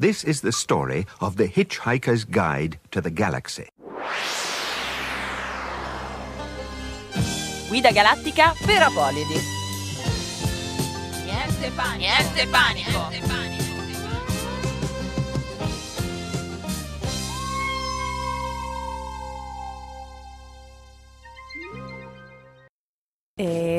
This is the story of the Hitchhiker's Guide to the Galaxy. Guida galattica per Apolidi. Niente panico. Niente panico. Niente panico.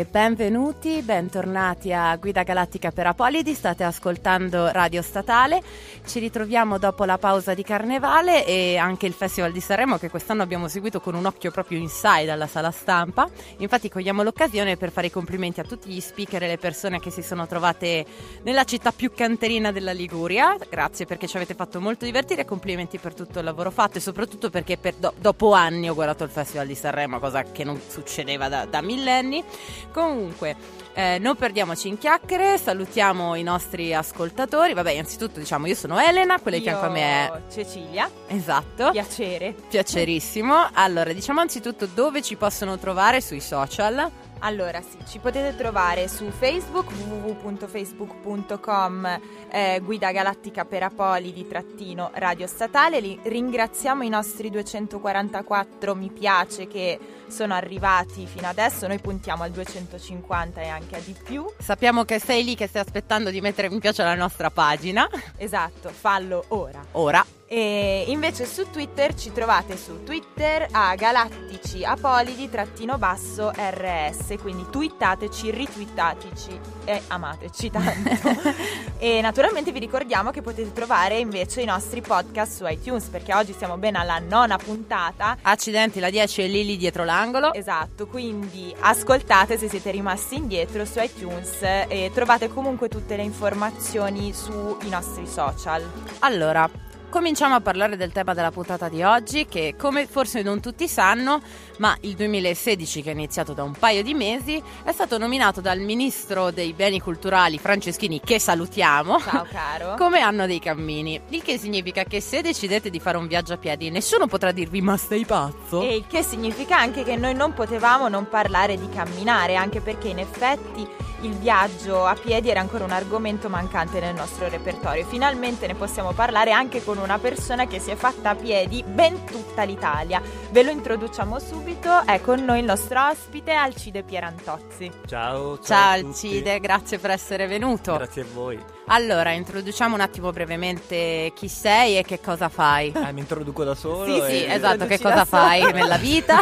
Benvenuti, bentornati a Guida Galattica per Apolidi, state ascoltando Radio Statale, ci ritroviamo dopo la pausa di Carnevale e anche il Festival di Sanremo che quest'anno abbiamo seguito con un occhio proprio inside alla sala stampa, infatti cogliamo l'occasione per fare i complimenti a tutti gli speaker e le persone che si sono trovate nella città più canterina della Liguria, grazie perché ci avete fatto molto divertire, complimenti per tutto il lavoro fatto e soprattutto perché per do- dopo anni ho guardato il Festival di Sanremo, cosa che non succedeva da, da millenni. Comunque, eh, non perdiamoci in chiacchiere, salutiamo i nostri ascoltatori. Vabbè, innanzitutto diciamo io sono Elena, quella di fianco a me è Cecilia. Esatto. Piacere. Piacerissimo. Allora, diciamo anzitutto dove ci possono trovare sui social. Allora sì, ci potete trovare su Facebook www.facebook.com eh, Guida Galattica per Apolidi trattino Radio Statale. Li ringraziamo i nostri 244 mi piace che sono arrivati fino adesso, noi puntiamo al 250 e anche a di più. Sappiamo che sei lì che stai aspettando di mettere mi piace alla nostra pagina. Esatto, fallo ora. Ora. E invece su Twitter ci trovate su Twitter a galattici apolidi trattino basso rs, quindi twittateci, ritwittateci e amateci tanto. e naturalmente vi ricordiamo che potete trovare invece i nostri podcast su iTunes perché oggi siamo ben alla nona puntata. Accidenti, la 10 è lì lì dietro l'angolo. Esatto, quindi ascoltate se siete rimasti indietro su iTunes e trovate comunque tutte le informazioni sui nostri social. Allora, Cominciamo a parlare del tema della puntata di oggi che come forse non tutti sanno, ma il 2016 che è iniziato da un paio di mesi è stato nominato dal ministro dei beni culturali Franceschini che salutiamo Ciao caro. come anno dei cammini, il che significa che se decidete di fare un viaggio a piedi nessuno potrà dirvi ma sei pazzo? E il che significa anche che noi non potevamo non parlare di camminare anche perché in effetti il viaggio a piedi era ancora un argomento mancante nel nostro repertorio. Finalmente ne possiamo parlare anche con una persona che si è fatta a piedi ben tutta l'Italia. Ve lo introduciamo subito, è con noi il nostro ospite Alcide Pierantozzi. Ciao, ciao, ciao Alcide, grazie per essere venuto. Grazie a voi. Allora, introduciamo un attimo brevemente chi sei e che cosa fai. Ah, mi introduco da solo? Sì, sì, esatto, che cosa fai nella vita?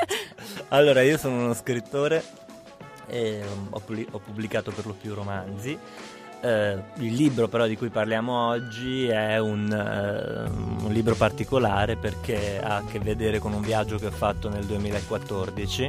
allora, io sono uno scrittore e ho, pubblicato per lo più romanzi. Eh, il libro però di cui parliamo oggi è un, uh, un, libro particolare perché ha a che vedere con un viaggio che ho fatto nel 2014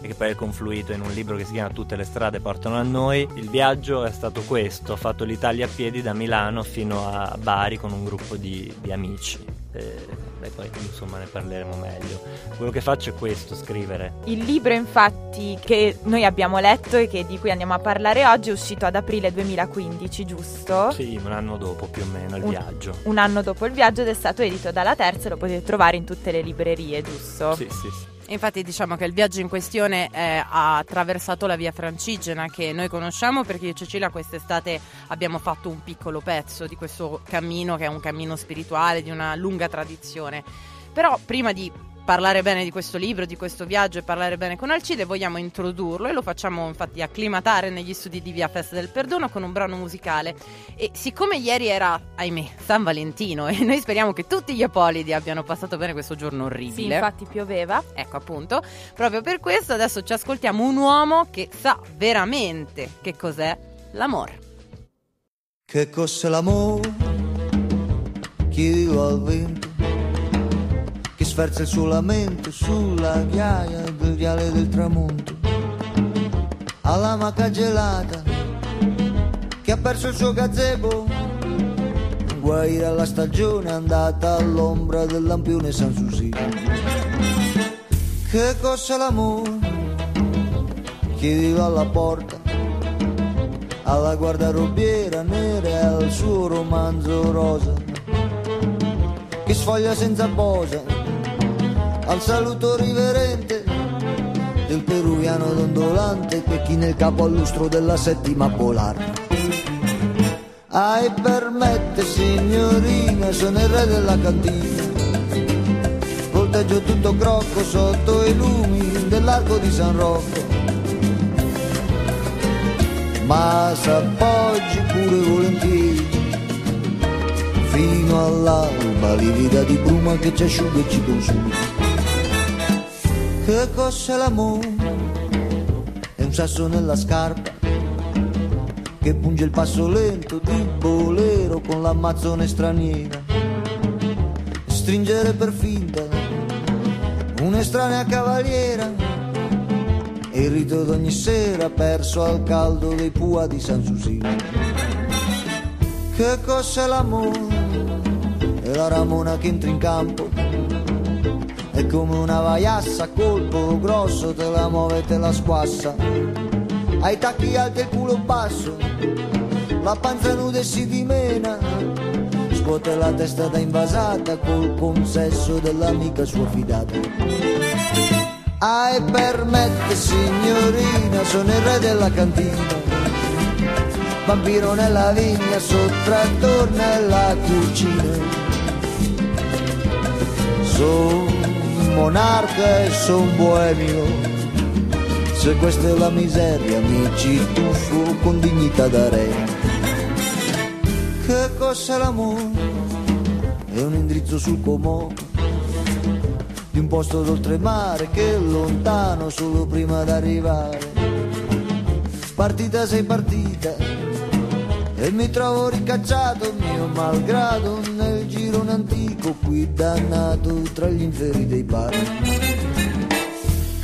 e che poi è confluito in un libro che si chiama Tutte le strade portano a noi. Il viaggio è stato questo, ho fatto l'Italia a piedi da Milano fino a Bari con un gruppo di, di amici. Eh, e poi insomma ne parleremo meglio. Quello che faccio è questo, scrivere. Il libro infatti che noi abbiamo letto e che, di cui andiamo a parlare oggi è uscito ad aprile 2015, giusto? Sì, un anno dopo più o meno il un, viaggio. Un anno dopo il viaggio ed è stato edito dalla Terza e lo potete trovare in tutte le librerie, giusto? Sì, sì, sì. Infatti diciamo che il viaggio in questione eh, ha attraversato la via Francigena che noi conosciamo perché io e Cecilia quest'estate abbiamo fatto un piccolo pezzo di questo cammino che è un cammino spirituale di una lunga tradizione. Però prima di parlare bene di questo libro, di questo viaggio e parlare bene con Alcide, vogliamo introdurlo e lo facciamo infatti acclimatare negli studi di Via Festa del Perdono con un brano musicale. E siccome ieri era, ahimè, San Valentino e noi speriamo che tutti gli apolidi abbiano passato bene questo giorno orribile. Sì, infatti pioveva. Ecco appunto, proprio per questo adesso ci ascoltiamo un uomo che sa veramente che cos'è l'amore. Che cos'è l'amore? Chi vive al vento? Che sferza il suo lamento sulla ghiaia del viale del tramonto. Alla maca gelata che ha perso il suo gazebo. Guai alla stagione andata all'ombra del lampione San Susino. Che cos'è l'amore? Chiediva alla porta alla guardarobiera nera e al suo romanzo rosa che sfoglia senza posa al saluto riverente del peruviano dondolante che chi nel capo al lustro della settima polare Ai permette signorina, sono il re della cantina. Volteggio tutto crocco sotto i lumi dell'arco di San Rocco. Ma s'appoggi pure volentieri fino all'alba livida di bruma che ci asciuga e ci consuma. Che cos'è l'amore? È un sasso nella scarpa che punge il passo lento di bolero con l'ammazzone straniera. Stringere per finta un'estranea cavaliera e il rito d'ogni sera perso al caldo dei pua di San Susino. Che cos'è l'amore? È la ramona che entra in campo. È come una vaiassa a colpo grosso, te la muove e te la squassa. Ai tacchi alti e il culo basso, la panza nuda e si dimena. Scuote la testa da invasata col consesso dell'amica sua fidata. Ai permette signorina, sono il re della cantina vampiro nella vigna, sottrattor nella cucina. Son monarca e son boemio, se questa è la miseria mi ci tuffo con dignità da re. Che cos'è l'amore? È un indirizzo sul comò di un posto d'oltremare che è lontano solo prima d'arrivare. Partita sei partita e mi trovo ricacciato mio malgrado nel girone antico qui dannato tra gli inferi dei bar.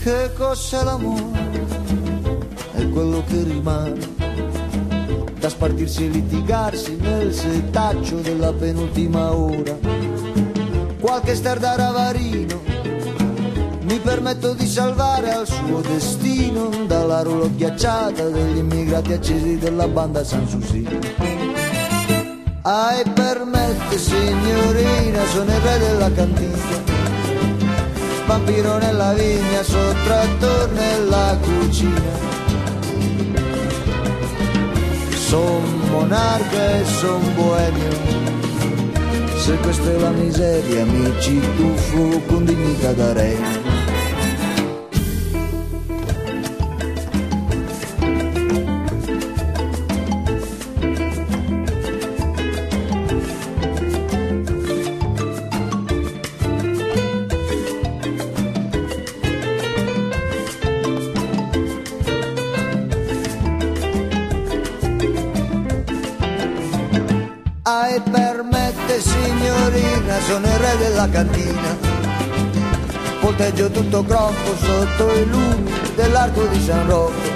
Che cos'è l'amore? È quello che rimane da spartirsi e litigarsi nel setaccio della penultima ora. Qualche star da ravarino mi permetto di salvare al suo destino dalla rulo ghiacciata degli immigrati accesi della banda Sanssouci. Ai permette signorina, sono il re della cantina, vampiro nella vigna, sottrattor nella cucina. Son monarca e son boemio, se questa è la miseria mi ci tuffo con dignità da re. Signorina, sono il re della cantina. Volteggio tutto crocco sotto i lumi dell'arco di San Rocco.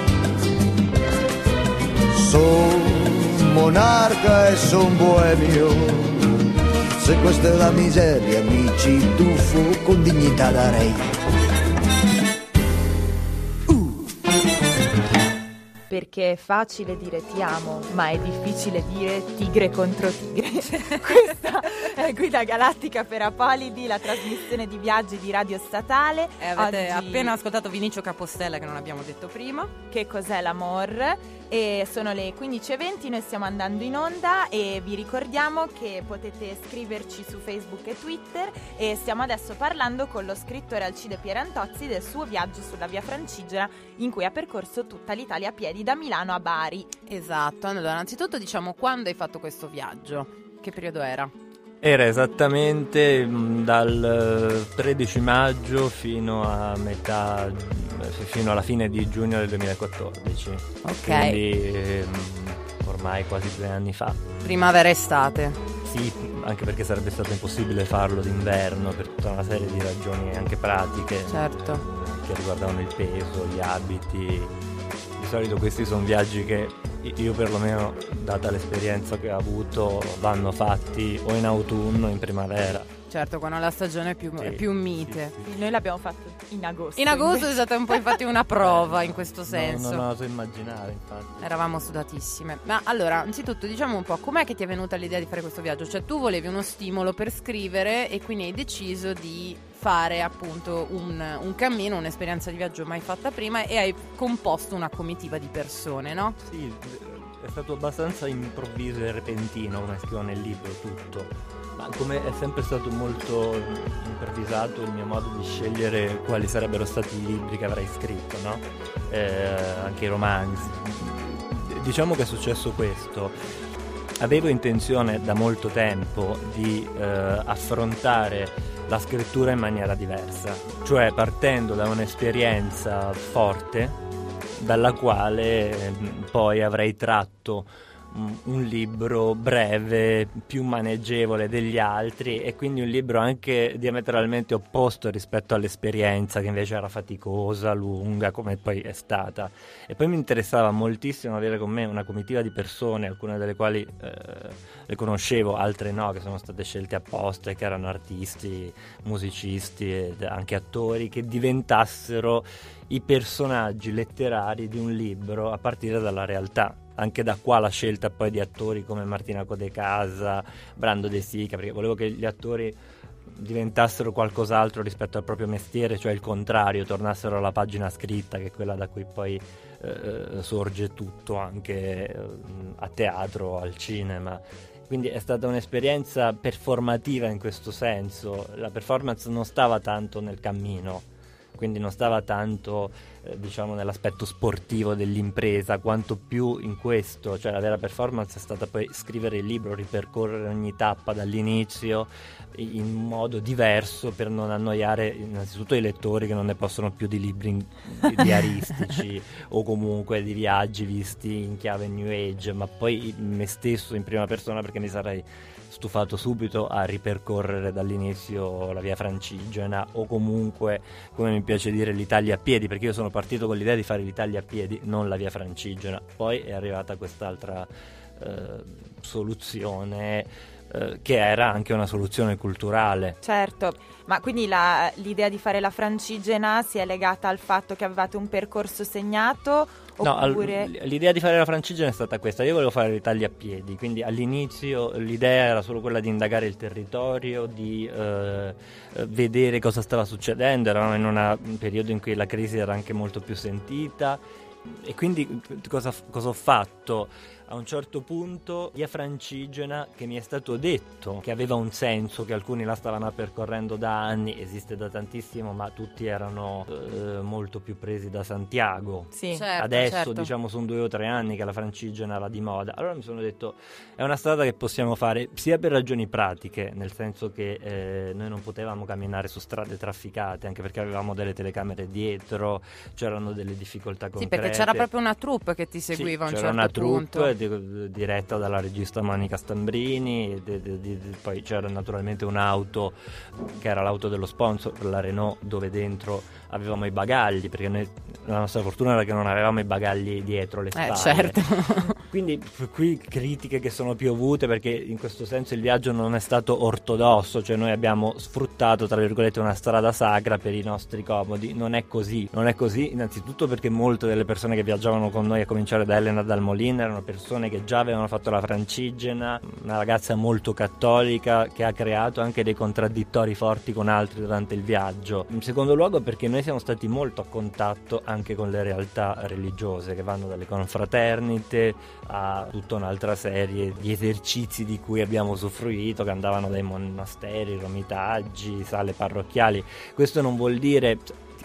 Son monarca e son boemio. Se questa è la miseria mi ci tuffo con dignità da re. Perché è facile dire ti amo, ma è difficile dire tigre contro tigre. Questa è Guida Galattica per Apolidi, la trasmissione di viaggi di Radio Statale. E avete Oggi- appena ascoltato Vinicio Capostella che non abbiamo detto prima. Che cos'è l'amor? E sono le 15.20, noi stiamo andando in onda e vi ricordiamo che potete scriverci su Facebook e Twitter e stiamo adesso parlando con lo scrittore Alcide Pierantozzi del suo viaggio sulla via Francigena in cui ha percorso tutta l'Italia a piedi da Milano a Bari. Esatto, allora innanzitutto diciamo quando hai fatto questo viaggio, che periodo era? Era esattamente mm, dal eh, 13 maggio fino a metà, eh, fino alla fine di giugno del 2014. Ok. Quindi ehm, ormai quasi due anni fa. Primavera estate. Sì, anche perché sarebbe stato impossibile farlo d'inverno per tutta una serie di ragioni anche pratiche Certo. eh, che riguardavano il peso, gli abiti. Di solito questi sono viaggi che io perlomeno, data l'esperienza che ho avuto, vanno fatti o in autunno o in primavera. Certo, quando la stagione è più, Sì, è più mite. sì, sì. Noi l'abbiamo fatto in agosto. In agosto è invece. stata un po' infatti una prova in questo No, senso. non oso immaginare, infatti. Eravamo sudatissime. Ma allora, anzitutto diciamo un po' com'è che ti è venuta l'idea di fare questo viaggio? Cioè tu volevi uno stimolo per scrivere e quindi hai deciso di fare appunto un, un cammino, un'esperienza di viaggio mai fatta prima e hai composto una comitiva di persone, no? Sì, è stato abbastanza improvviso e repentino come scrivo nel libro tutto, ma come è sempre stato molto improvvisato il mio modo di scegliere quali sarebbero stati i libri che avrei scritto, no? eh, anche i romanzi. Diciamo che è successo questo. Avevo intenzione da molto tempo di eh, affrontare la scrittura in maniera diversa, cioè partendo da un'esperienza forte dalla quale ehm, poi avrei tratto un libro breve, più maneggevole degli altri e quindi un libro anche diametralmente opposto rispetto all'esperienza che invece era faticosa, lunga come poi è stata. E poi mi interessava moltissimo avere con me una comitiva di persone, alcune delle quali eh, le conoscevo, altre no, che sono state scelte apposta e che erano artisti, musicisti e anche attori, che diventassero i personaggi letterari di un libro a partire dalla realtà. Anche da qua la scelta poi di attori come Martina Codecasa, Brando De Sica, perché volevo che gli attori diventassero qualcos'altro rispetto al proprio mestiere, cioè il contrario, tornassero alla pagina scritta, che è quella da cui poi eh, sorge tutto, anche eh, a teatro, al cinema. Quindi è stata un'esperienza performativa in questo senso, la performance non stava tanto nel cammino, quindi non stava tanto eh, diciamo nell'aspetto sportivo dell'impresa quanto più in questo, cioè la vera performance è stata poi scrivere il libro, ripercorrere ogni tappa dall'inizio in modo diverso per non annoiare innanzitutto i lettori che non ne possono più di libri diaristici o comunque di viaggi visti in chiave New Age, ma poi me stesso in prima persona perché mi sarei stufato subito a ripercorrere dall'inizio la via francigena o comunque, come mi piace dire, l'Italia a piedi, perché io sono partito con l'idea di fare l'Italia a piedi, non la via francigena. Poi è arrivata quest'altra eh, soluzione eh, che era anche una soluzione culturale. Certo, ma quindi la, l'idea di fare la francigena si è legata al fatto che avevate un percorso segnato Oppure... No, l'idea di fare la francigena è stata questa. Io volevo fare l'Italia a piedi, quindi all'inizio l'idea era solo quella di indagare il territorio, di eh, vedere cosa stava succedendo. Eravamo in una, un periodo in cui la crisi era anche molto più sentita. E quindi cosa, cosa ho fatto? A un certo punto via Francigena che mi è stato detto che aveva un senso, che alcuni la stavano percorrendo da anni, esiste da tantissimo, ma tutti erano eh, molto più presi da Santiago. Sì, certo, Adesso certo. diciamo sono due o tre anni che la Francigena va di moda. Allora mi sono detto è una strada che possiamo fare sia per ragioni pratiche, nel senso che eh, noi non potevamo camminare su strade trafficate, anche perché avevamo delle telecamere dietro, c'erano delle difficoltà concrete. Sì, perché c'era proprio una troupe che ti seguiva sì, a un certo punto. Troupe, di, diretta dalla regista Monica Stambrini, di, di, poi c'era naturalmente un'auto che era l'auto dello sponsor, la Renault, dove dentro avevamo i bagagli, perché noi, la nostra fortuna era che non avevamo i bagagli dietro le Eh, spalle. certo. Quindi qui critiche che sono piovute perché in questo senso il viaggio non è stato ortodosso, cioè noi abbiamo sfruttato tra virgolette una strada sacra per i nostri comodi, non è così, non è così innanzitutto perché molte delle persone che viaggiavano con noi a cominciare da Elena Dalmolin erano persone che già avevano fatto la francigena, una ragazza molto cattolica che ha creato anche dei contraddittori forti con altri durante il viaggio. In secondo luogo perché noi siamo stati molto a contatto anche con le realtà religiose che vanno dalle confraternite a tutta un'altra serie di esercizi di cui abbiamo usufruito che andavano dai monasteri, romitaggi, sale parrocchiali. Questo non vuol dire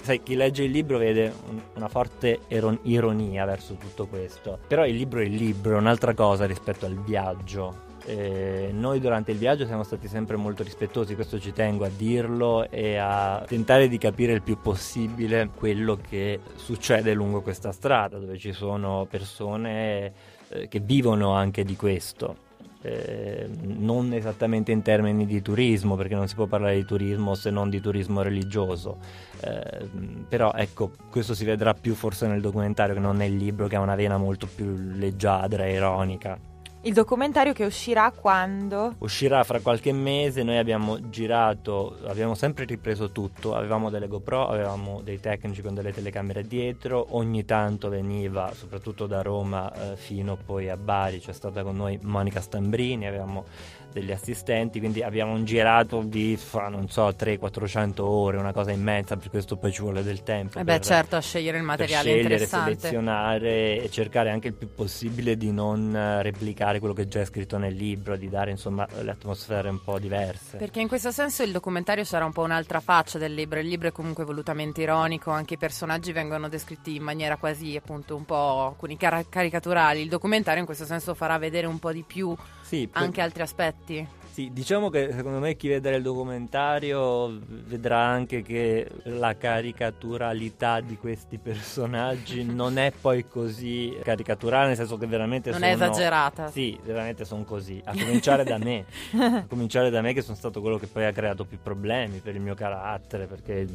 sai, chi legge il libro vede un, una forte ironia verso tutto questo. Però il libro è il libro, è un'altra cosa rispetto al viaggio. Eh, noi durante il viaggio siamo stati sempre molto rispettosi, questo ci tengo a dirlo e a tentare di capire il più possibile quello che succede lungo questa strada, dove ci sono persone eh, che vivono anche di questo. Eh, non esattamente in termini di turismo, perché non si può parlare di turismo se non di turismo religioso. Eh, però ecco, questo si vedrà più forse nel documentario che non nel libro, che ha una vena molto più leggiadra e ironica. Il documentario che uscirà quando? Uscirà fra qualche mese, noi abbiamo girato, abbiamo sempre ripreso tutto, avevamo delle GoPro, avevamo dei tecnici con delle telecamere dietro, ogni tanto veniva, soprattutto da Roma eh, fino poi a Bari, c'è stata con noi Monica Stambrini, avevamo degli assistenti, quindi abbiamo girato di, non so, 300-400 ore, una cosa immensa, per questo poi ci vuole del tempo. E eh beh certo, a scegliere il materiale scegliere, interessante. selezionare e cercare anche il più possibile di non replicare quello che già è scritto nel libro, di dare insomma le atmosfere un po' diverse. Perché in questo senso il documentario sarà un po' un'altra faccia del libro, il libro è comunque volutamente ironico, anche i personaggi vengono descritti in maniera quasi appunto un po' alcuni car- caricaturali, il documentario in questo senso farà vedere un po' di più sì, anche altri aspetti. Sì, diciamo che secondo me chi vedrà il documentario vedrà anche che la caricaturalità di questi personaggi non è poi così caricaturale, nel senso che veramente non sono... è esagerata. Sì, veramente sono così. A cominciare da me. A cominciare da me che sono stato quello che poi ha creato più problemi per il mio carattere, perché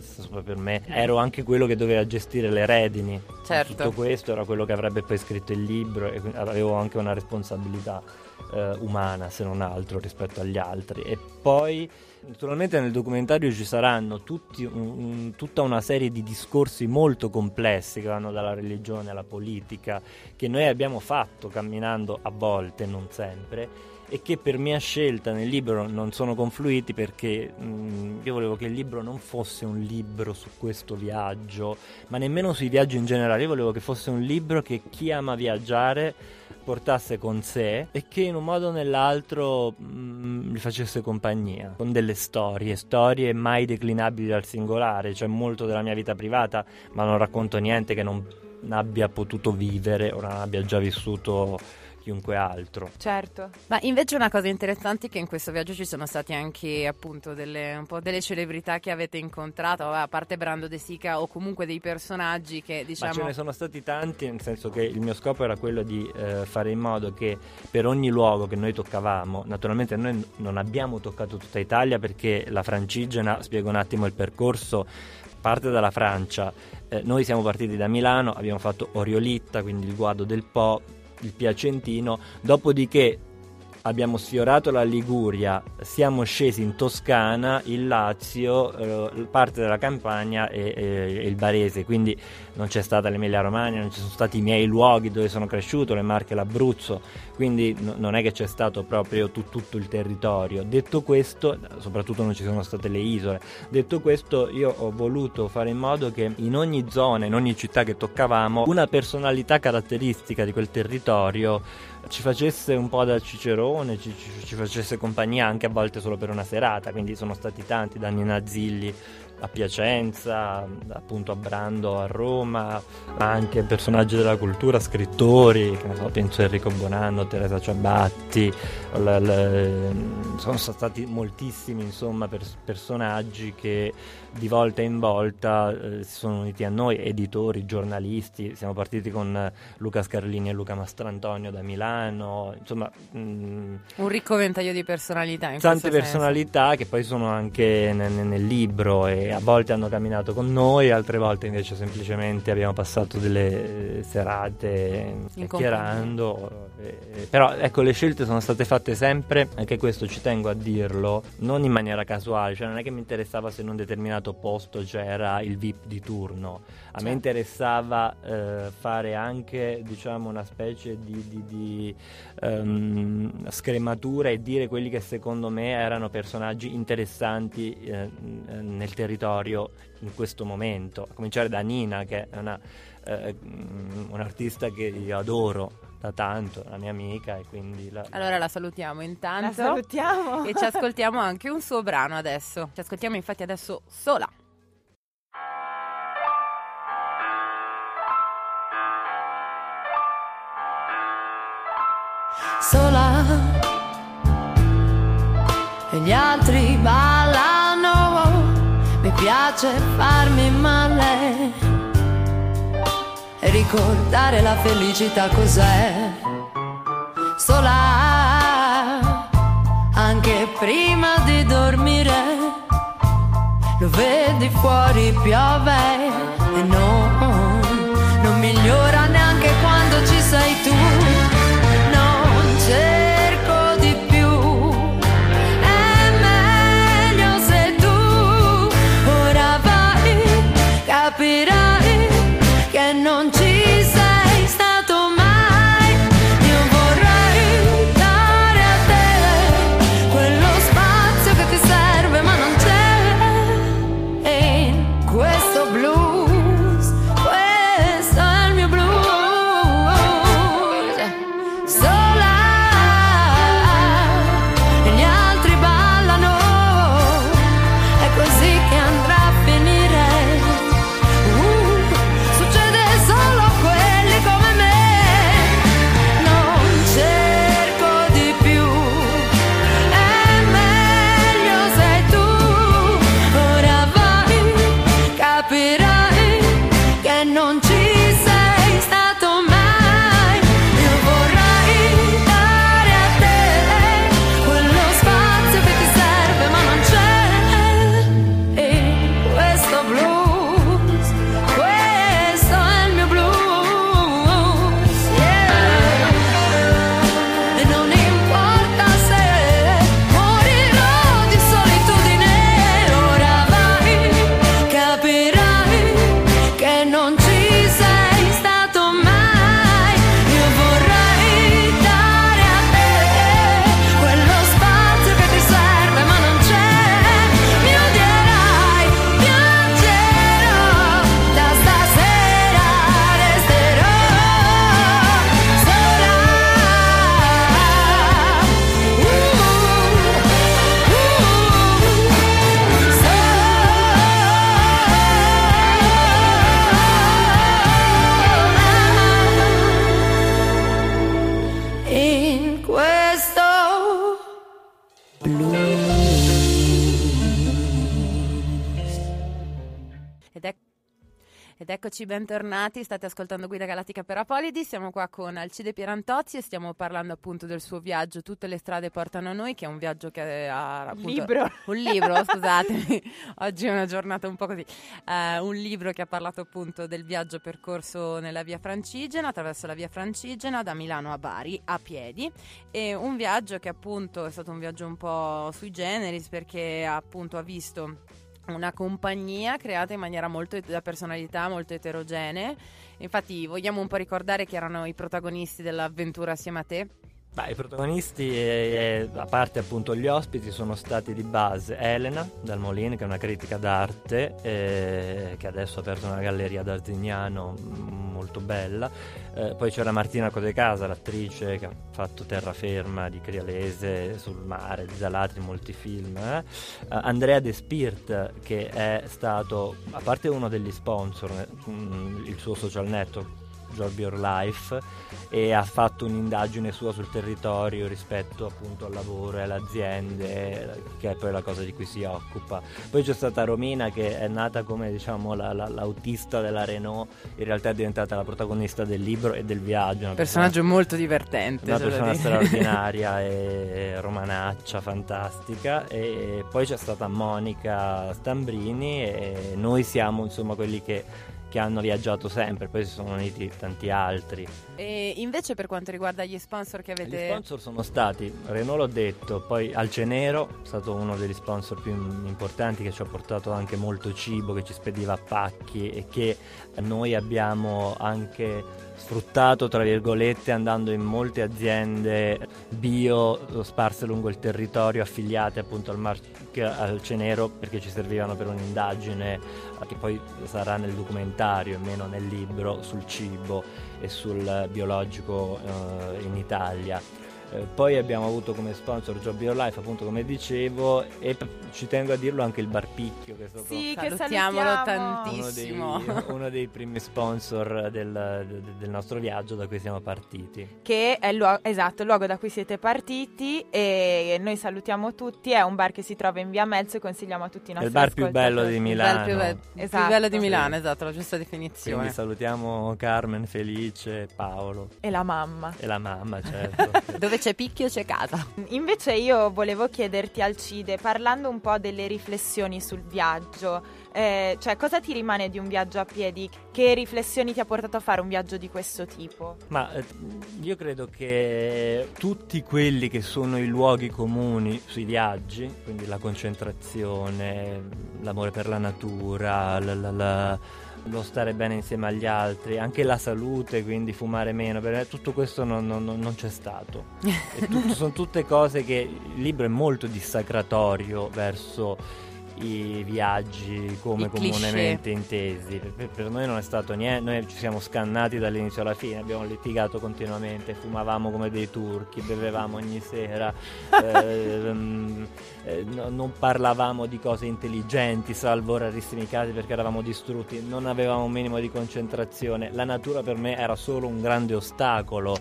per me ero anche quello che doveva gestire le redini. Certo. Tutto questo era quello che avrebbe poi scritto il libro e avevo anche una responsabilità eh, umana se non altro rispetto agli altri. E poi naturalmente nel documentario ci saranno tutti un, tutta una serie di discorsi molto complessi che vanno dalla religione alla politica che noi abbiamo fatto camminando a volte non sempre e che per mia scelta nel libro non sono confluiti perché mh, io volevo che il libro non fosse un libro su questo viaggio, ma nemmeno sui viaggi in generale, io volevo che fosse un libro che chi ama viaggiare portasse con sé e che in un modo o nell'altro mh, mm, gli facesse compagnia con delle storie, storie mai declinabili dal singolare, cioè molto della mia vita privata, ma non racconto niente che non abbia potuto vivere o non abbia già vissuto chiunque altro. Certo. Ma invece una cosa interessante è che in questo viaggio ci sono stati anche appunto delle, un po' delle celebrità che avete incontrato, a parte Brando De Sica o comunque dei personaggi che diciamo... Ma ce ne sono stati tanti, nel senso che il mio scopo era quello di eh, fare in modo che per ogni luogo che noi toccavamo, naturalmente noi non abbiamo toccato tutta Italia perché la francigena, spiego un attimo il percorso, parte dalla Francia. Eh, noi siamo partiti da Milano, abbiamo fatto Oriolitta, quindi il guado del Po, il Piacentino, dopodiché abbiamo sfiorato la Liguria, siamo scesi in Toscana, il Lazio, eh, parte della Campania e, e, e, il Barese, quindi non c'è stata l'Emilia Romagna, non ci sono stati i miei luoghi dove sono cresciuto, le Marche, l'Abruzzo, quindi no, non è che c'è stato proprio tu, tutto il territorio. Detto questo, soprattutto non ci sono state le isole, detto questo io ho voluto fare in modo che in ogni zona, in ogni città che toccavamo, una personalità caratteristica di quel territorio ci facesse un po' da cicerone, ci, ci, ci, facesse compagnia anche a volte solo per una serata, quindi sono stati tanti, da Nina Zilli a Piacenza, appunto a Brando a Roma, ma anche personaggi della cultura, scrittori, penso a Enrico Bonanno, Teresa Ciabatti, l- l- sono stati moltissimi insomma per- personaggi che di volta in volta eh, si sono uniti a noi, editori, giornalisti, siamo partiti con Luca Scarlini e Luca Mastrantonio da Milano, insomma... Mh, mm, un ricco ventaglio di personalità. Tante personalità senso. che poi sono anche nel, nel libro e a volte hanno camminato con noi, altre volte invece semplicemente abbiamo passato delle serate chiacchierando. Eh, però ecco, le scelte sono state fatte sempre, anche questo ci tengo a dirlo, non in maniera casuale, cioè non è che mi interessava se in un determinato posto c'era il VIP di turno, a certo. me interessava eh, fare anche diciamo una specie di, di, di um, scrematura e dire quelli che secondo me erano personaggi interessanti eh, nel territorio in questo momento, a cominciare da Nina che è una, eh, un'artista che io adoro da tanto, la mia amica e quindi... La... Allora la salutiamo intanto. La salutiamo. E ci ascoltiamo anche un suo brano adesso. Ci ascoltiamo infatti adesso sola. Sola e gli altri ballano, mi piace farmi male ricordare la felicità cos'è. Sola, anche prima di dormire, lo vedi fuori piove e no, non migliora neanche quando ci sei tu. Bentornati, state ascoltando Guida Galattica per Apolidi, siamo qua con Alcide Pierantozzi e stiamo parlando appunto del suo viaggio Tutte le strade portano a noi, che è un viaggio che ha appunto... Libro. Un libro, scusatemi, oggi è una giornata un po' così. Eh, un libro che ha parlato appunto del viaggio percorso nella via Francigena, attraverso la via Francigena da Milano a Bari a piedi e un viaggio che appunto è stato un viaggio un po' sui generis perché appunto ha visto una compagnia creata in maniera molto da personalità molto eterogenee. Infatti, vogliamo un po' ricordare chi erano i protagonisti dell'avventura assieme a te? Beh, I protagonisti, eh, a parte appunto gli ospiti, sono stati di base Elena Dal Molin, che è una critica d'arte, eh, che adesso ha aperto una galleria ad mm, molto bella. Eh, poi c'era Martina Codecasa, l'attrice che ha fatto Terraferma di Crialese sul mare, di Zalatri, molti film. eh. Andrea De Spirt, che è stato, a parte uno degli sponsor, mm, il suo social network, Job Your Life e ha fatto un'indagine sua sul territorio rispetto appunto al lavoro e alle aziende che è poi la cosa di cui si occupa. Poi c'è stata Romina che è nata come diciamo la, la, l'autista della Renault in realtà è diventata la protagonista del libro e del viaggio un personaggio molto divertente una persona straordinaria e romanaccia fantastica. E poi c'è stata Monica Stambrini e noi siamo insomma quelli che che hanno viaggiato sempre, poi si sono uniti tanti altri. E invece per quanto riguarda gli sponsor che avete... Gli sponsor sono stati, Renault l'ho detto, poi Alcenero è stato uno degli sponsor più importanti che ci ha portato anche molto cibo, che ci spediva a pacchi e che noi abbiamo anche sfruttato tra virgolette andando in molte aziende bio sparse lungo il territorio affiliate appunto al marchio al Cenero perché ci servivano per un'indagine che poi sarà nel documentario e meno nel libro sul cibo e sul biologico eh, in Italia eh, poi abbiamo avuto come sponsor Job Your Life, appunto come dicevo, e p- ci tengo a dirlo anche il Bar Picchio, che è stato sì, che salutiamolo tantissimo. Uno dei, uno dei, primi sponsor del, del, del, nostro viaggio da cui siamo partiti. Che è il luogo, esatto, il luogo da cui siete partiti e noi salutiamo tutti, è un bar che si trova in via Melzo e consigliamo a tutti i nostri È il bar più bello di Milano. Il bar più, be- esatto. più bello di Milano, esatto, la giusta definizione. Quindi salutiamo Carmen, Felice, Paolo. E la mamma. E la mamma, certo. Dove c'è picchio c'è casa. Invece io volevo chiederti Alcide, parlando un po' delle riflessioni sul viaggio, eh, cioè cosa ti rimane di un viaggio a piedi? Che riflessioni ti ha portato a fare un viaggio di questo tipo? Ma eh, io credo che tutti quelli che sono i luoghi comuni sui viaggi, quindi la concentrazione, l'amore per la natura, la, la, la lo stare bene insieme agli altri, anche la salute, quindi fumare meno, tutto questo non, non, non c'è stato. tutto, sono tutte cose che il libro è molto dissacratorio verso i viaggi come I comunemente intesi. Per, per, noi non è stato niente, noi ci siamo scannati dall'inizio alla fine, abbiamo litigato continuamente, fumavamo come dei turchi, bevevamo ogni sera, eh, eh, no, non parlavamo di cose intelligenti, salvo rarissimi casi perché eravamo distrutti, non avevamo un minimo di concentrazione. La natura per me era solo un grande ostacolo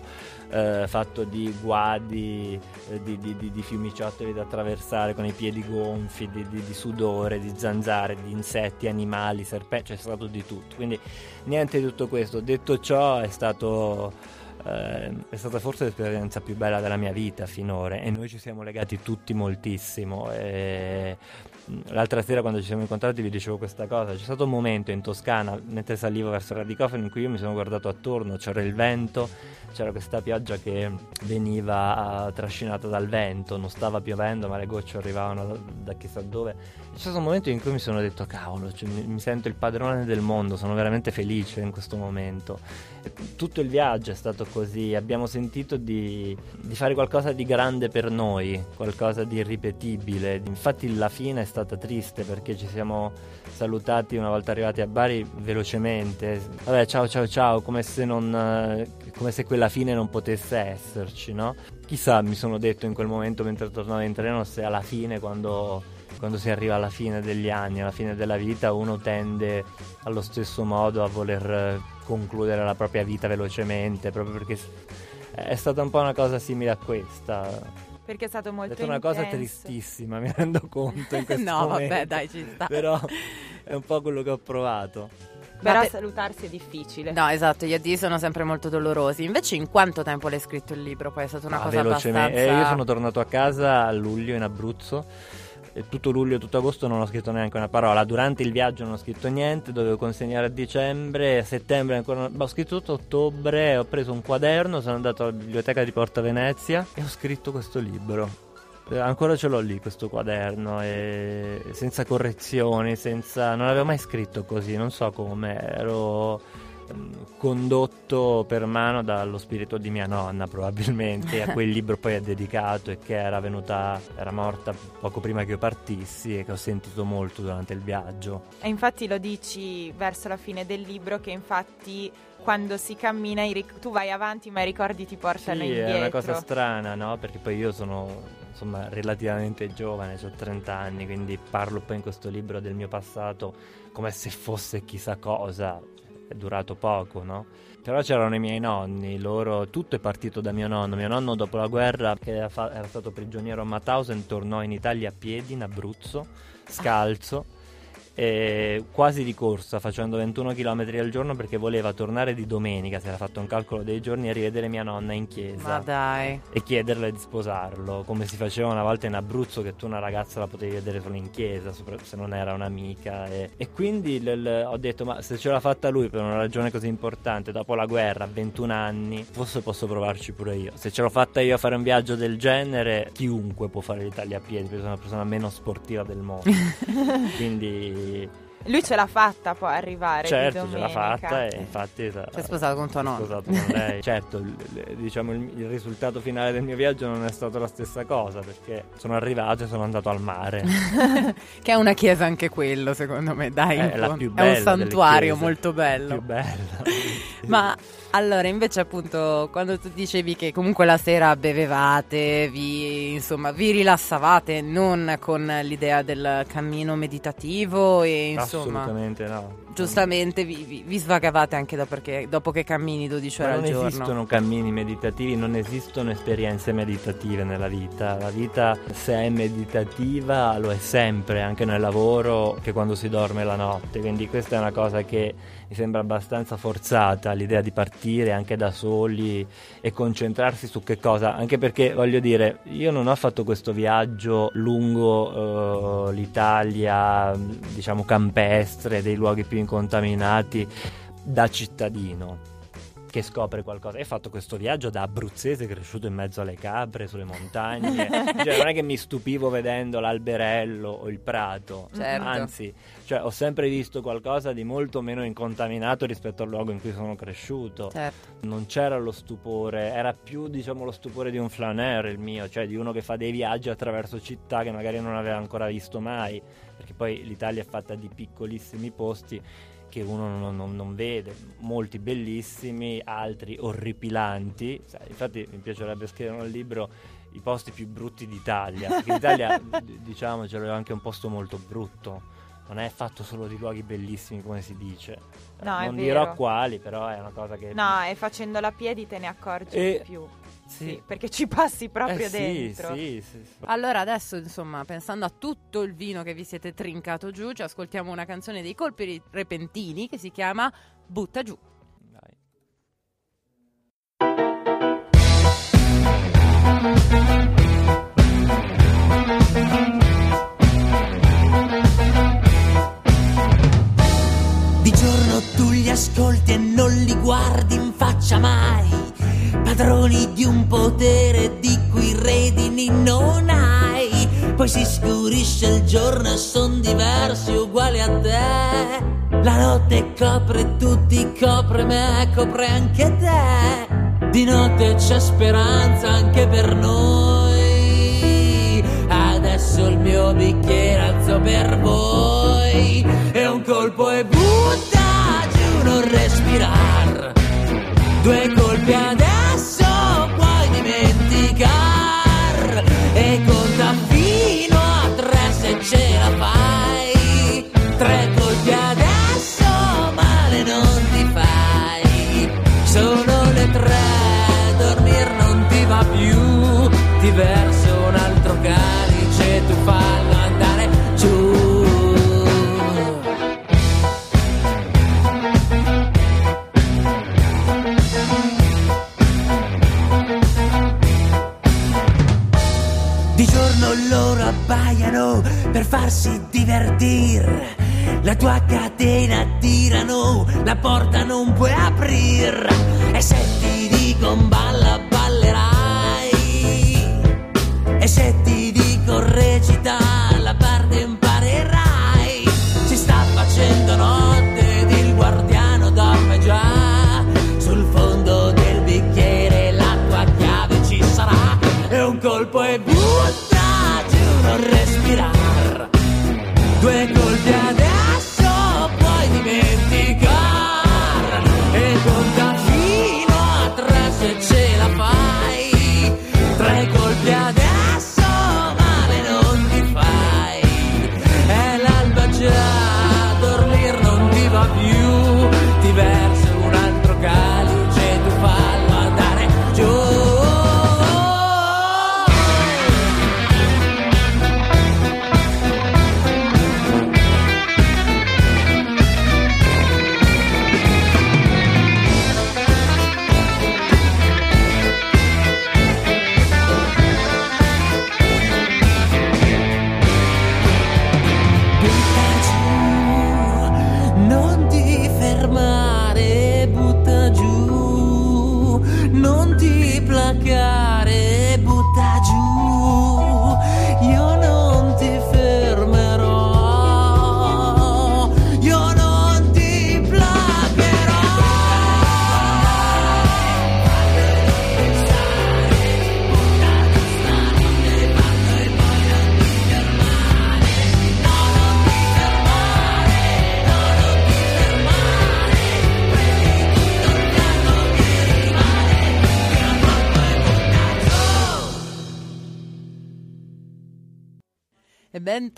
eh, fatto di guadi, eh, di, di, di, di, fiumiciottoli da attraversare con i piedi gonfi, di, sudore, di zanzare, di insetti, animali, serpenti, c'è stato di tutto. Quindi niente di tutto questo. Detto ciò è stato... Eh, è stata forse l'esperienza più bella della mia vita finora e noi ci siamo legati tutti moltissimo e l'altra sera quando ci siamo incontrati vi dicevo questa cosa c'è stato un momento in Toscana mentre salivo verso il radicofano in cui io mi sono guardato attorno c'era il vento c'era questa pioggia che veniva uh, trascinata dal vento, non stava piovendo ma le gocce arrivavano da, da chissà dove. C'è stato un momento in cui mi sono detto cavolo, cioè, mi, mi, sento il padrone del mondo, sono veramente felice in questo momento. E tutto il viaggio è stato così, abbiamo sentito di, di fare qualcosa di grande per noi, qualcosa di irripetibile. Infatti la fine è stata triste perché ci siamo salutati una volta arrivati a Bari velocemente. Vabbè, ciao ciao ciao, come se non come se quella fine non potesse esserci, no? Chissà, mi sono detto in quel momento mentre tornavo in treno se alla fine quando, quando si arriva alla fine degli anni, alla fine della vita, uno tende allo stesso modo a voler concludere la propria vita velocemente, proprio perché è stata un po' una cosa simile a questa perché è stato molto è una cosa tristissima, mi rendo conto in questo no, momento. vabbè, dai, ci sta. Però è un po' quello che ho provato. Però pe- salutarsi è difficile. No, esatto, gli addii sono sempre molto dolorosi. Invece in quanto tempo l'hai scritto il libro? Poi è stata una Ma cosa velocemente. abbastanza... Eh, io sono tornato a casa a luglio in Abruzzo. Tutto luglio e tutto agosto non ho scritto neanche una parola. Durante il viaggio non ho scritto niente. Dovevo consegnare a dicembre. A settembre ancora. non- Ho scritto tutto ottobre. Ho preso un quaderno. Sono andato alla biblioteca di Porta Venezia e ho scritto questo libro. Eh, Ancora ce l'ho lì questo quaderno, senza correzioni, senza... non avevo mai scritto così, non so come, ero condotto per mano dallo spirito di mia nonna probabilmente, a quel libro poi è dedicato e che era venuta, era morta poco prima che io partissi e che ho sentito molto durante il viaggio. E infatti lo dici verso la fine del libro che infatti quando si cammina ric- tu vai avanti ma i ricordi ti portano Sì, indietro. è una cosa strana, no? Perché poi io sono insomma relativamente giovane, ho 30 anni, quindi parlo poi in questo libro del mio passato come se fosse chissà cosa. È durato poco, no? Però c'erano i miei nonni, loro, tutto è partito da mio nonno. Mio nonno dopo la guerra, che era, fa- era stato prigioniero a Mauthausen, tornò in Italia a piedi, in Abruzzo, scalzo. E quasi di corsa, facendo 21 km al giorno perché voleva tornare di domenica, si era fatto un calcolo dei giorni, e rivedere mia nonna in chiesa Ma dai. e chiederle di sposarlo, come si faceva una volta in Abruzzo che tu una ragazza la potevi vedere solo in chiesa, se non era un'amica. E, e quindi l- l- ho detto, ma se ce l'ha fatta lui per una ragione così importante, dopo la guerra, a 21 anni, forse posso provarci pure io. Se ce l'ho fatta io a fare un viaggio del genere, chiunque può fare l'Italia a piedi, perché sono la persona meno sportiva del mondo. quindi Lui ce l'ha fatta poi arrivare di certo ce l'ha fatta e infatti Si è sposato con tua è nonna. sposato con lei. certo, il, il- diciamo il, il risultato finale del mio viaggio non è stato la stessa cosa perché sono arrivato e sono andato al mare. Che è una chiesa anche quello, secondo me, dai. È la più È bella un delle santuario molto bello. Più bella. Ma allora, invece, appunto, quando tu dicevi che comunque la sera bevevate, vi, insomma, vi rilassavate, non con l'idea del cammino meditativo e insomma, Assolutamente no. Giustamente vi, vi- vi svagavate anche dopo, perché, dopo che cammini 12 Ma ore non al giorno. esistono cammini meditativi, non esistono esperienze meditative nella vita. La vita, se è meditativa, lo è sempre, anche nel lavoro, che quando si dorme la notte. Quindi questa è una cosa che mi sembra abbastanza forzata, l'idea di partire anche da soli e concentrarsi su che cosa. Anche perché, voglio dire, io non ho fatto questo viaggio lungo eh, l'Italia, diciamo campestre, dei luoghi più incontaminati da cittadino che scopre qualcosa. Hai fatto questo viaggio da abruzzese cresciuto in mezzo alle capre, sulle montagne. cioè, non è che mi stupivo vedendo l'alberello o il prato. Certo. Anzi, cioè, ho sempre visto qualcosa di molto meno incontaminato rispetto al luogo in cui sono cresciuto. Certo. Non c'era lo stupore, era più diciamo lo stupore di un flaneur il mio, cioè di uno che fa dei viaggi attraverso città che magari non aveva ancora visto mai, perché poi l'Italia è fatta di piccolissimi posti che uno non, non- non vede, molti bellissimi, altri orripilanti. Infatti mi piacerebbe scrivere un libro i posti più brutti d'Italia, perché l'Italia d- diciamo ce l'è anche un posto molto brutto. Non è fatto solo di luoghi bellissimi come si dice. No, è non dirò quali, però è una cosa che No, e facendola a piedi te ne accorgi E- di più. Sì, Sì, perché ci passi proprio Eh, dentro. Sì, sì, sì. Allora adesso, insomma, pensando a tutto il vino che vi siete trincato giù, ci ascoltiamo una canzone dei colpi repentini che si chiama Butta giù. Dai. Di giorno tu li ascolti e non li guardi in faccia mai, padroni di un potere di cui redini non hai. Poi si scurisce il giorno e son diversi uguali a te. La notte copre tutti, copre me, copre anche te. Di notte c'è speranza anche per noi. Adesso il mio bicchiere alzo per voi. E un colpo e butta giù, non respirar. Due colpi adesso tre colpi adesso, male non ti fai. Sono le tre, dormir non ti va più. Ti verso un altro calice, tu fallo andare giù. Di giorno loro abbaiano per farsi divertire la tua catena tirano, la porta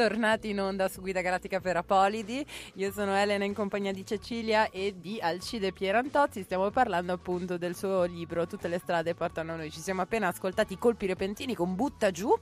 bentornati in onda su Guida Galattica per Apolidi. Io sono Elena in compagnia di Cecilia e di Alcide Pierantozzi. Stiamo parlando appunto del suo libro Tutte le strade portano a noi. Ci siamo appena ascoltati Colpi repentini con Butta giù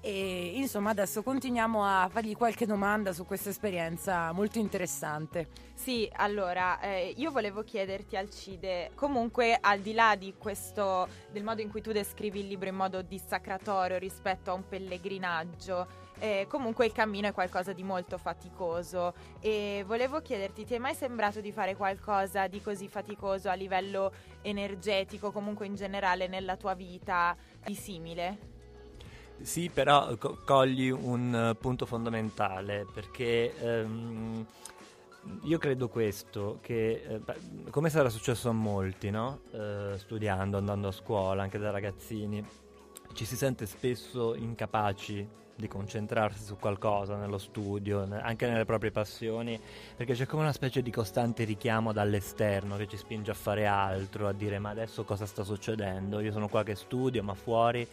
e insomma adesso continuiamo a fargli qualche domanda su questa esperienza molto interessante. Sì, allora, eh, io volevo chiederti Alcide, comunque al di là di questo, del modo in cui tu descrivi il libro in modo dissacratorio rispetto a un pellegrinaggio, eh, comunque il cammino è qualcosa di molto faticoso e volevo chiederti, ti è mai sembrato di fare qualcosa di così faticoso a livello energetico, comunque in generale nella tua vita, di simile? Sì, però co- cogli un eh, punto fondamentale perché ehm, io credo questo, che eh, come sarà successo a molti, no? Eh, studiando, andando a scuola, anche da ragazzini, ci si sente spesso incapaci di concentrarsi su qualcosa nello studio, anche nelle proprie passioni, perché c'è come una specie di costante richiamo dall'esterno che ci spinge a fare altro, a dire ma adesso cosa sta succedendo? Io sono qua che studio, ma fuori,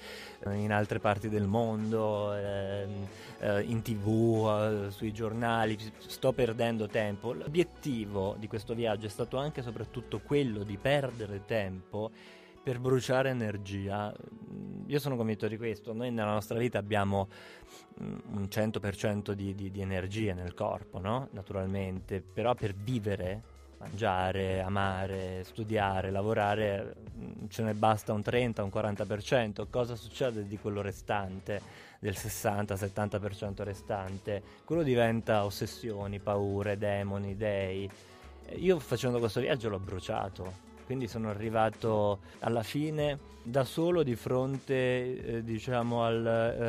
eh, in altre parti del mondo, ehm, eh, in tv, eh, sui giornali, sto perdendo tempo. L'obiettivo di questo viaggio è stato anche e soprattutto quello di perdere tempo per bruciare energia. Io sono convinto di questo, noi nella nostra vita abbiamo mm, un 100% di, di, di energia nel corpo, no? Naturalmente, però per vivere, mangiare, amare, studiare, lavorare, mm, ce ne basta un 30, un 40%. Cosa succede di quello restante, del 60-70% restante? Quello diventa ossessioni, paure, demoni, dei. Io facendo questo viaggio l'ho bruciato, quindi sono arrivato alla fine da solo di fronte, eh, diciamo, al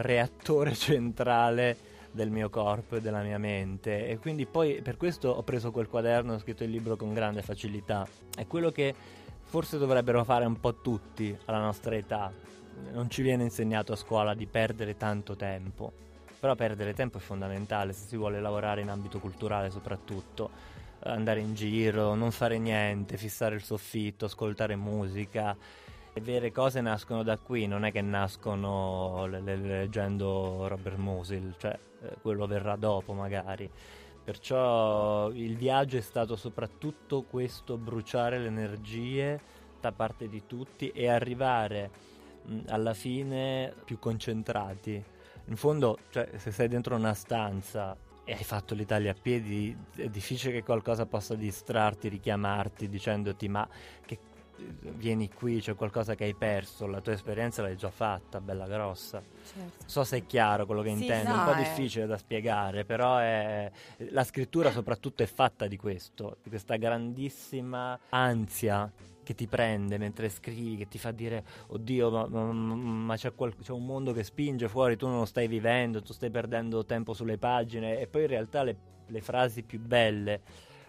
reattore centrale del mio corpo e della mia mente e quindi poi per questo ho preso quel quaderno e ho scritto il libro con grande facilità. È quello che forse dovrebbero fare un po' tutti alla nostra età. Non ci viene insegnato a scuola di perdere tanto tempo, però perdere tempo è fondamentale se si vuole lavorare in ambito culturale soprattutto andare in giro, non fare niente, fissare il soffitto, ascoltare musica. Le vere cose nascono da qui, non è che nascono le- le- leggendo Robert Musil, cioè eh, quello verrà dopo magari. Perciò il viaggio è stato soprattutto questo bruciare le energie da parte di tutti e arrivare mh, alla fine più concentrati. In fondo, cioè, se sei dentro una stanza e hai fatto l'Italia a piedi, è difficile che qualcosa possa distrarti, richiamarti dicendoti ma che, vieni qui, c'è qualcosa che hai perso, la tua esperienza l'hai già fatta, bella grossa. Certo. So se è chiaro quello che Sì, intendo, è un po' è- difficile da spiegare, però è- la scrittura soprattutto è fatta di questo, di questa grandissima ansia che ti prende mentre scrivi, che ti fa dire oddio ma, ma- ma c'è, qual- c'è un mondo che spinge fuori, tu non lo stai vivendo, tu stai perdendo tempo sulle pagine. E poi in realtà le, le frasi più belle,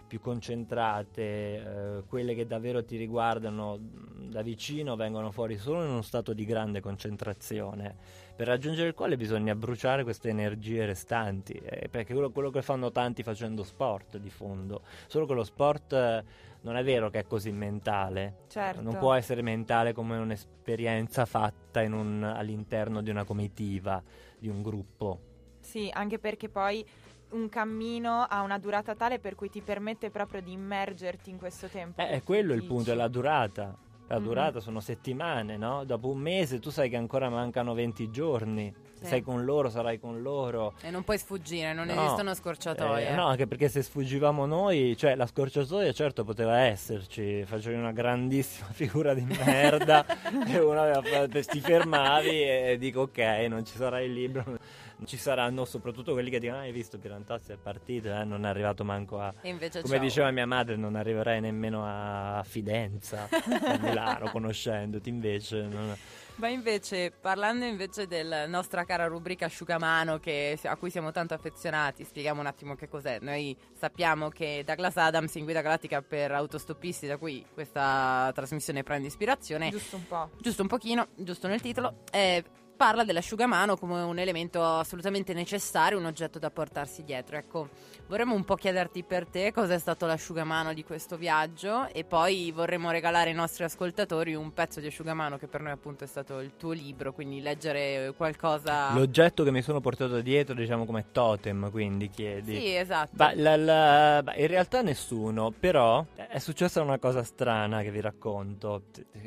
più concentrate, eh, quelle che davvero ti riguardano da vicino vengono fuori solo in uno stato di grande concentrazione per raggiungere il quale bisogna bruciare queste energie restanti, eh, perché quello, quello che fanno tanti facendo sport di fondo, solo che lo sport eh, non è vero che è così mentale, Certo. non può essere mentale come un'esperienza fatta in un- all'interno di una comitiva, di un gruppo. Sì, anche perché poi un cammino ha una durata tale per cui ti permette proprio di immergerti in questo tempo. Eh, è quello il punto, è la durata. La Mhm. durata sono settimane, no? Dopo un mese tu sai che ancora mancano 20 giorni. Sì. sei con loro, sarai con loro. E non puoi sfuggire, non No. esistono scorciatoie. Eh, no, anche perché se sfuggivamo noi, cioè la scorciatoia certo poteva esserci, facevi una grandissima figura di merda e uno aveva fatto- ti fermavi e dico ok, non ci sarà il libro, non ci saranno soprattutto quelli che dicono "Ah, hai visto Pirantozzi è partito, eh, non è arrivato manco a... Invece Come ciao. diceva mia madre, non arriverai nemmeno a Fidenza, a Milano, conoscendoti, invece... non- Ma invece, parlando invece della nostra cara rubrica asciugamano che- a cui siamo tanto affezionati, spieghiamo un attimo che cos'è. Noi sappiamo che Douglas Adams in Guida Galattica per autostoppisti, da cui questa trasmissione prende ispirazione, Giusto un po'. giusto un pochino, giusto nel titolo, eh, parla dell'asciugamano come un elemento assolutamente necessario, un oggetto da portarsi dietro. Ecco, vorremmo un po' chiederti per te cos'è stato l'asciugamano di questo viaggio e poi vorremmo regalare ai nostri ascoltatori un pezzo di asciugamano che per noi appunto è stato il tuo libro, quindi leggere qualcosa... L'oggetto che mi sono portato dietro, diciamo come totem, quindi chiedi. Sì, esatto. Bah, la- la- bah, in realtà nessuno, però è successa una cosa strana che vi racconto,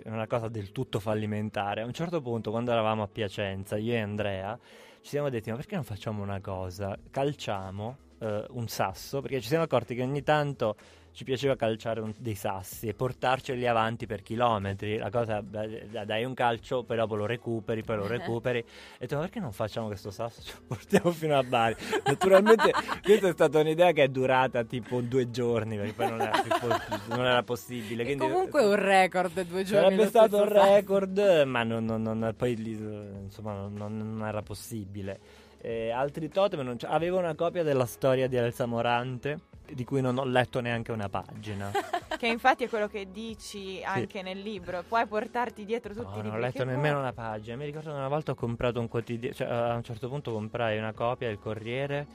una cosa del tutto fallimentare. A un certo punto, quando eravamo a Piacenza, io e Andrea, ci siamo detti: ma perché non facciamo una cosa? Calciamo eh, un sasso, perché ci siamo accorti che ogni tanto ci piaceva calciare un- dei sassi e portarceli avanti per chilometri. La cosa, dai un calcio, poi dopo lo recuperi, poi lo recuperi. E detto, "Ma perché non facciamo questo sasso? Ce lo portiamo fino a Bari. Naturalmente, questa è stata un'idea che è durata tipo due giorni, perché poi non era, più po- non era possibile. Quindi, comunque un record, due giorni. Sarebbe stato un record, ma non, non- poi eh, insomma, non, era possibile. Eh, altri totem, avevo una copia della storia di Elsa Morante, di cui non ho letto neanche una pagina. Che infatti è quello che dici anche nel libro. Puoi portarti dietro tutti No, i non libri ho letto nemmeno vuoi. una pagina. Mi ricordo che una volta ho comprato un quotidiano, cioè a un certo punto comprai una copia del Corriere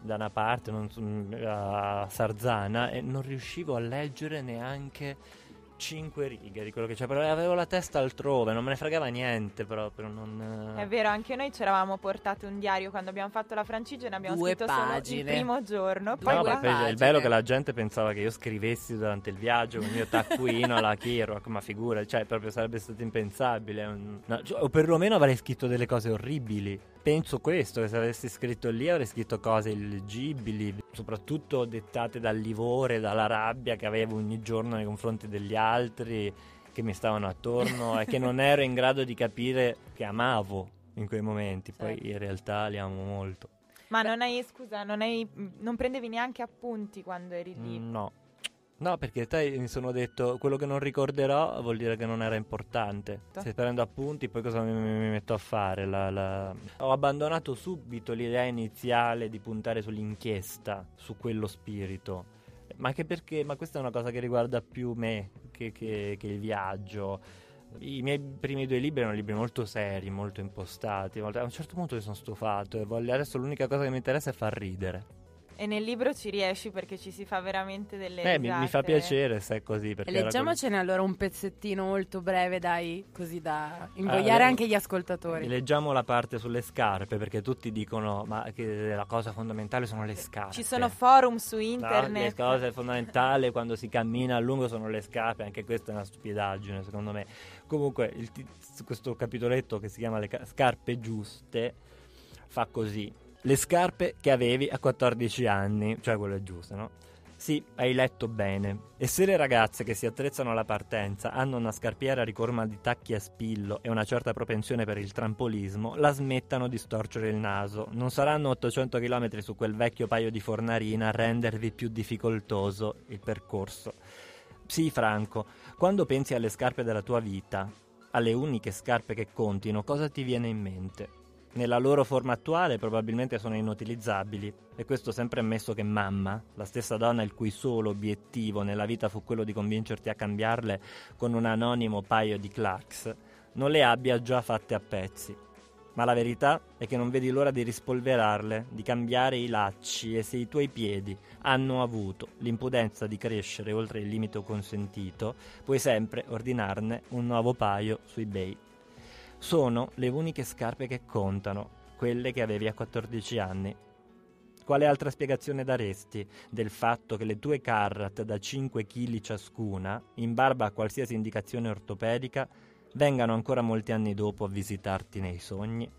da una parte non so, a Sarzana e non riuscivo a leggere neanche cinque righe di quello che c'è, però avevo la testa altrove, non me ne fregava niente proprio. Non, È vero, anche noi ci eravamo portati un diario quando abbiamo fatto la francigena, abbiamo Due scritto solo pagine. il primo giorno, Due poi No, Due ma poi il pagine. bello è che la gente pensava che io scrivessi durante il viaggio con il mio taccuino alla Kerouac, ma figura, cioè proprio sarebbe stato impensabile. no, cioè, o perlomeno avrei scritto delle cose orribili. Penso questo, che se avessi scritto lì avrei scritto cose illeggibili, soprattutto dettate dal livore, dalla rabbia che avevo ogni giorno nei confronti degli altri che mi stavano attorno e che non ero in grado di capire che amavo in quei momenti. Poi Certo. in realtà li amo molto. Ma non hai, scusa, non, hai, non prendevi neanche appunti quando eri lì. No. No, perché te mi sono detto quello che non ricorderò vuol dire che non era importante. Se prendo appunti, poi cosa mi, mi- mi metto a fare? La- la- Ho abbandonato subito l'idea iniziale di puntare sull'inchiesta, su quello spirito. Ma anche perché, ma questa è una cosa che riguarda più me che, che- che il viaggio. I miei primi due libri erano libri molto seri, molto impostati. molto- A un certo punto mi sono stufato e voglio, adesso l'unica cosa che mi interessa è far ridere. E nel libro ci riesci perché ci si fa veramente delle Eh, mi, mi fa piacere se è così. E leggiamocene allora un pezzettino molto breve, dai, così da invogliare Allora, anche gli ascoltatori. Leggiamo la parte sulle scarpe perché tutti dicono ma che la cosa fondamentale sono le scarpe. Ci sono forum su No, internet. le cose fondamentali quando si cammina a lungo sono le scarpe, anche questa è una stupidaggine secondo me. Comunque il questo capitoletto che si chiama le ca- scarpe giuste fa così. Le scarpe che avevi a 14 anni, cioè quello è giusto, no? Sì, hai letto bene. E se le ragazze che si attrezzano alla partenza hanno una scarpiera ricorma di tacchi a spillo e una certa propensione per il trampolismo, la smettano di storcere il naso. Non saranno 800 km su quel vecchio paio di fornarina a rendervi più difficoltoso il percorso. Sì, Franco, quando pensi alle scarpe della tua vita, alle uniche scarpe che contino, cosa ti viene in mente? Nella loro forma attuale probabilmente sono inutilizzabili e questo sempre ammesso che mamma, la stessa donna il cui solo obiettivo nella vita fu quello di convincerti a cambiarle con un anonimo paio di clacks, non le abbia già fatte a pezzi. Ma la verità è che non vedi l'ora di rispolverarle, di cambiare i lacci e se i tuoi piedi hanno avuto l'impudenza di crescere oltre il limite consentito, puoi sempre ordinarne un nuovo paio su eBay. Sono le uniche scarpe che contano, quelle che avevi a 14 anni. Quale altra spiegazione daresti del fatto che le tue Carrat da 5 kg ciascuna, in barba a qualsiasi indicazione ortopedica, vengano ancora molti anni dopo a visitarti nei sogni?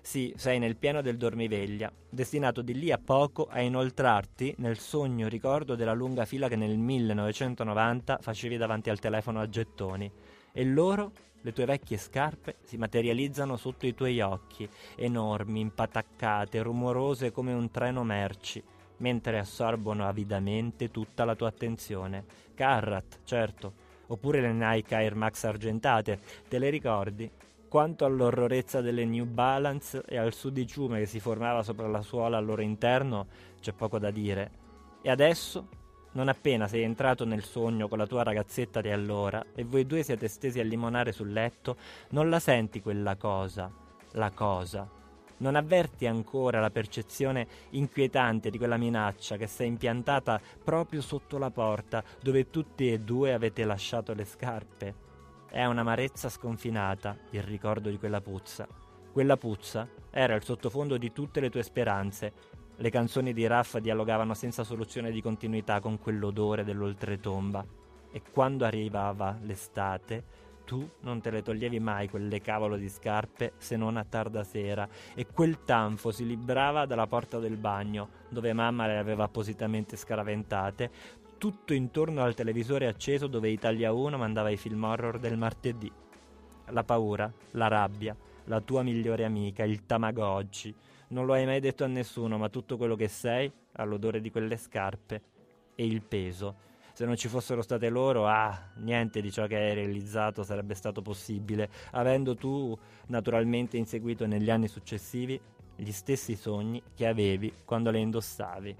Sì, sei nel pieno del dormiveglia, destinato di lì a poco a inoltrarti nel sogno ricordo della lunga fila che nel 1990 facevi davanti al telefono a gettoni. E loro le tue vecchie scarpe si materializzano sotto i tuoi occhi, enormi, impataccate, rumorose come un treno merci, mentre assorbono avidamente tutta la tua attenzione. Carrat, certo, oppure le Nike Air Max argentate, te le ricordi? Quanto all'orrorezza delle New Balance e al sudiciume che si formava sopra la suola al loro interno, c'è poco da dire. E adesso non appena sei entrato nel sogno con la tua ragazzetta di allora e voi due siete stesi a limonare sul letto, non la senti quella cosa, la cosa. Non avverti ancora la percezione inquietante di quella minaccia che si è impiantata proprio sotto la porta dove tutti e due avete lasciato le scarpe. È un'amarezza sconfinata il ricordo di quella puzza. Quella puzza era il sottofondo di tutte le tue speranze le canzoni di Raffa dialogavano senza soluzione di continuità con quell'odore dell'oltretomba. E quando arrivava l'estate tu non te le toglievi mai quelle cavolo di scarpe se non a tarda sera. E quel tanfo si librava dalla porta del bagno dove mamma le aveva appositamente scaraventate tutto intorno al televisore acceso dove Italia 1 mandava i film horror del martedì. La paura, la rabbia, la tua migliore amica, il Tamagotchi non lo hai mai detto a nessuno, ma tutto quello che sei ha l'odore di quelle scarpe e il peso. Se non ci fossero state loro, ah, niente di ciò che hai realizzato sarebbe stato possibile, avendo tu naturalmente inseguito negli anni successivi gli stessi sogni che avevi quando le indossavi.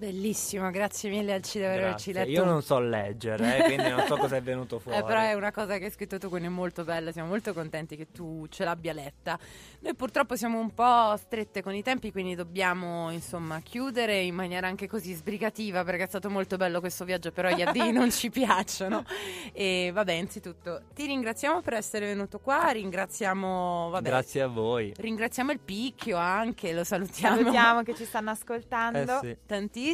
Bellissimo, grazie mille Alci di averci letto. Io non so leggere, eh, quindi non so cosa è venuto fuori. Eh, però è una cosa che hai scritto tu, quindi è molto bella, siamo molto contenti che tu ce l'abbia letta. Noi purtroppo siamo un po' strette con i tempi, quindi dobbiamo insomma chiudere in maniera anche così sbrigativa, perché è stato molto bello questo viaggio, però gli addii non ci piacciono. E vabbè, innanzitutto ti ringraziamo per essere venuto qua, ringraziamo... Vabbè, Grazie a voi. Ringraziamo il picchio anche, lo salutiamo. Salutiamo che ci stanno ascoltando. Eh sì. Tantissimo.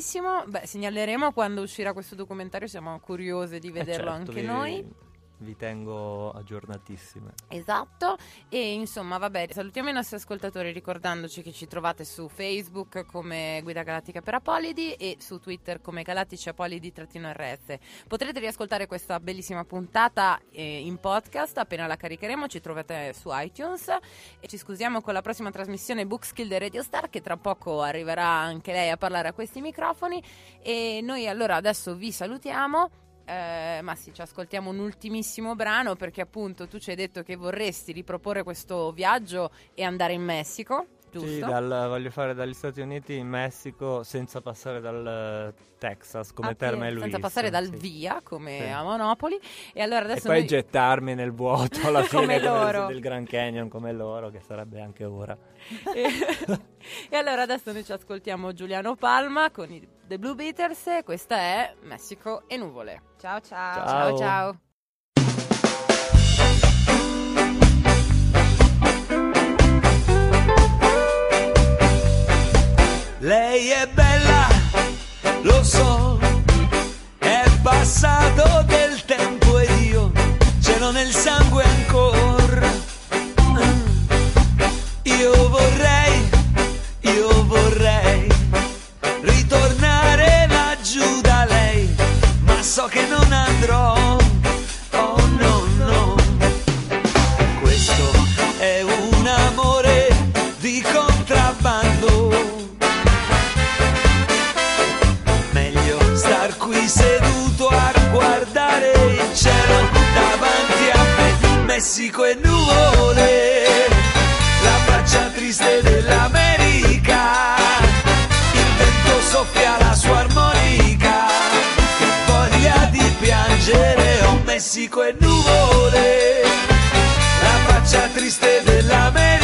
Beh, segnaleremo quando uscirà questo documentario, siamo curiose di Eh, vederlo certo, anche vi- noi. Vi tengo aggiornatissime. Esatto, e insomma, vabbè, salutiamo i nostri ascoltatori ricordandoci che ci trovate su Facebook come Guida Galattica per Apolidi e su Twitter come Galattici Apolidi-RS. Potrete riascoltare questa bellissima puntata eh, in podcast appena la caricheremo, ci trovate su iTunes e ci scusiamo con la prossima trasmissione Bookskill di Radio Star che tra poco arriverà anche lei a parlare a questi microfoni e noi allora adesso vi salutiamo. Eh, ma sì, ci ascoltiamo un ultimissimo brano perché appunto tu ci hai detto che vorresti riproporre questo viaggio e andare in Messico, giusto? Sì, dal- voglio fare dagli Stati Uniti in Messico senza passare dal eh, Texas come Ah, Terma e sì, Luis. Senza passare dal sì. via come Sì. a Monopoli. E allora E poi noi- gettarmi nel vuoto alla fine del Grand Canyon come loro, che sarebbe anche ora. e, e allora adesso noi ci ascoltiamo Giuliano Palma con i The Blue Beaters. e Questa è Messico e nuvole. Ciao ciao. Ciao. ciao. ciao. Lei è bella, lo so, è passato del tempo ed io ce l'ho nel sangue ancora. Io vorrei, io vorrei ritornare laggiù da lei. Messico e nuvole, la faccia triste dell'America, il vento soffia la sua armonica, che voglia di piangere, oh Messico e nuvole, la faccia triste dell'America.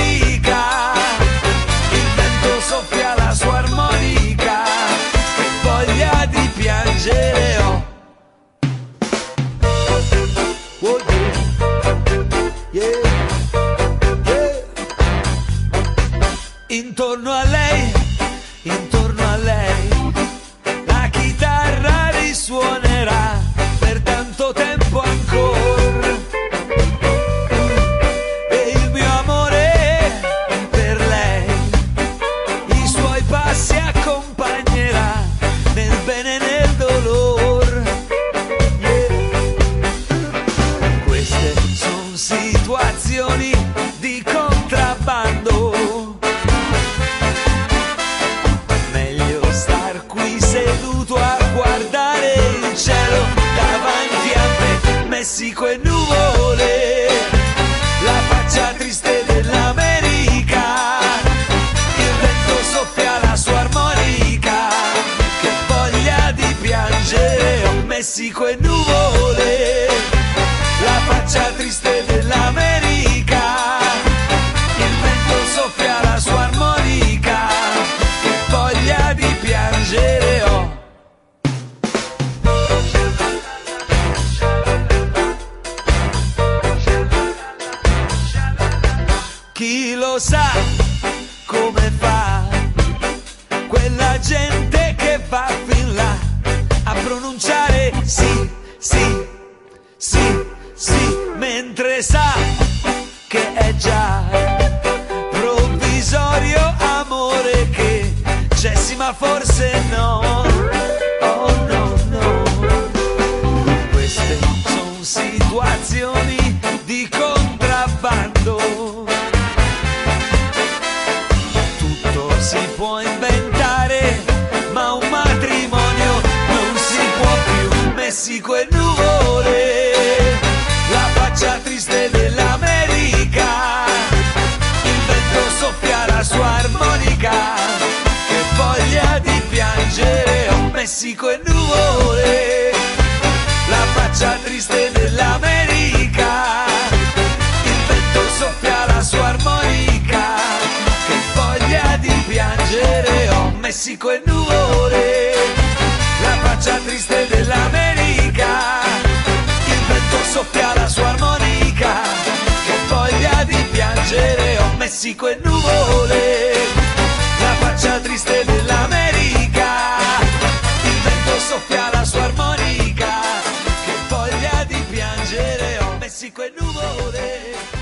Messico e nuvole, la faccia triste dell'America, il vento soffia la sua armonica, che voglia di piangere, oh Messico e nuvole.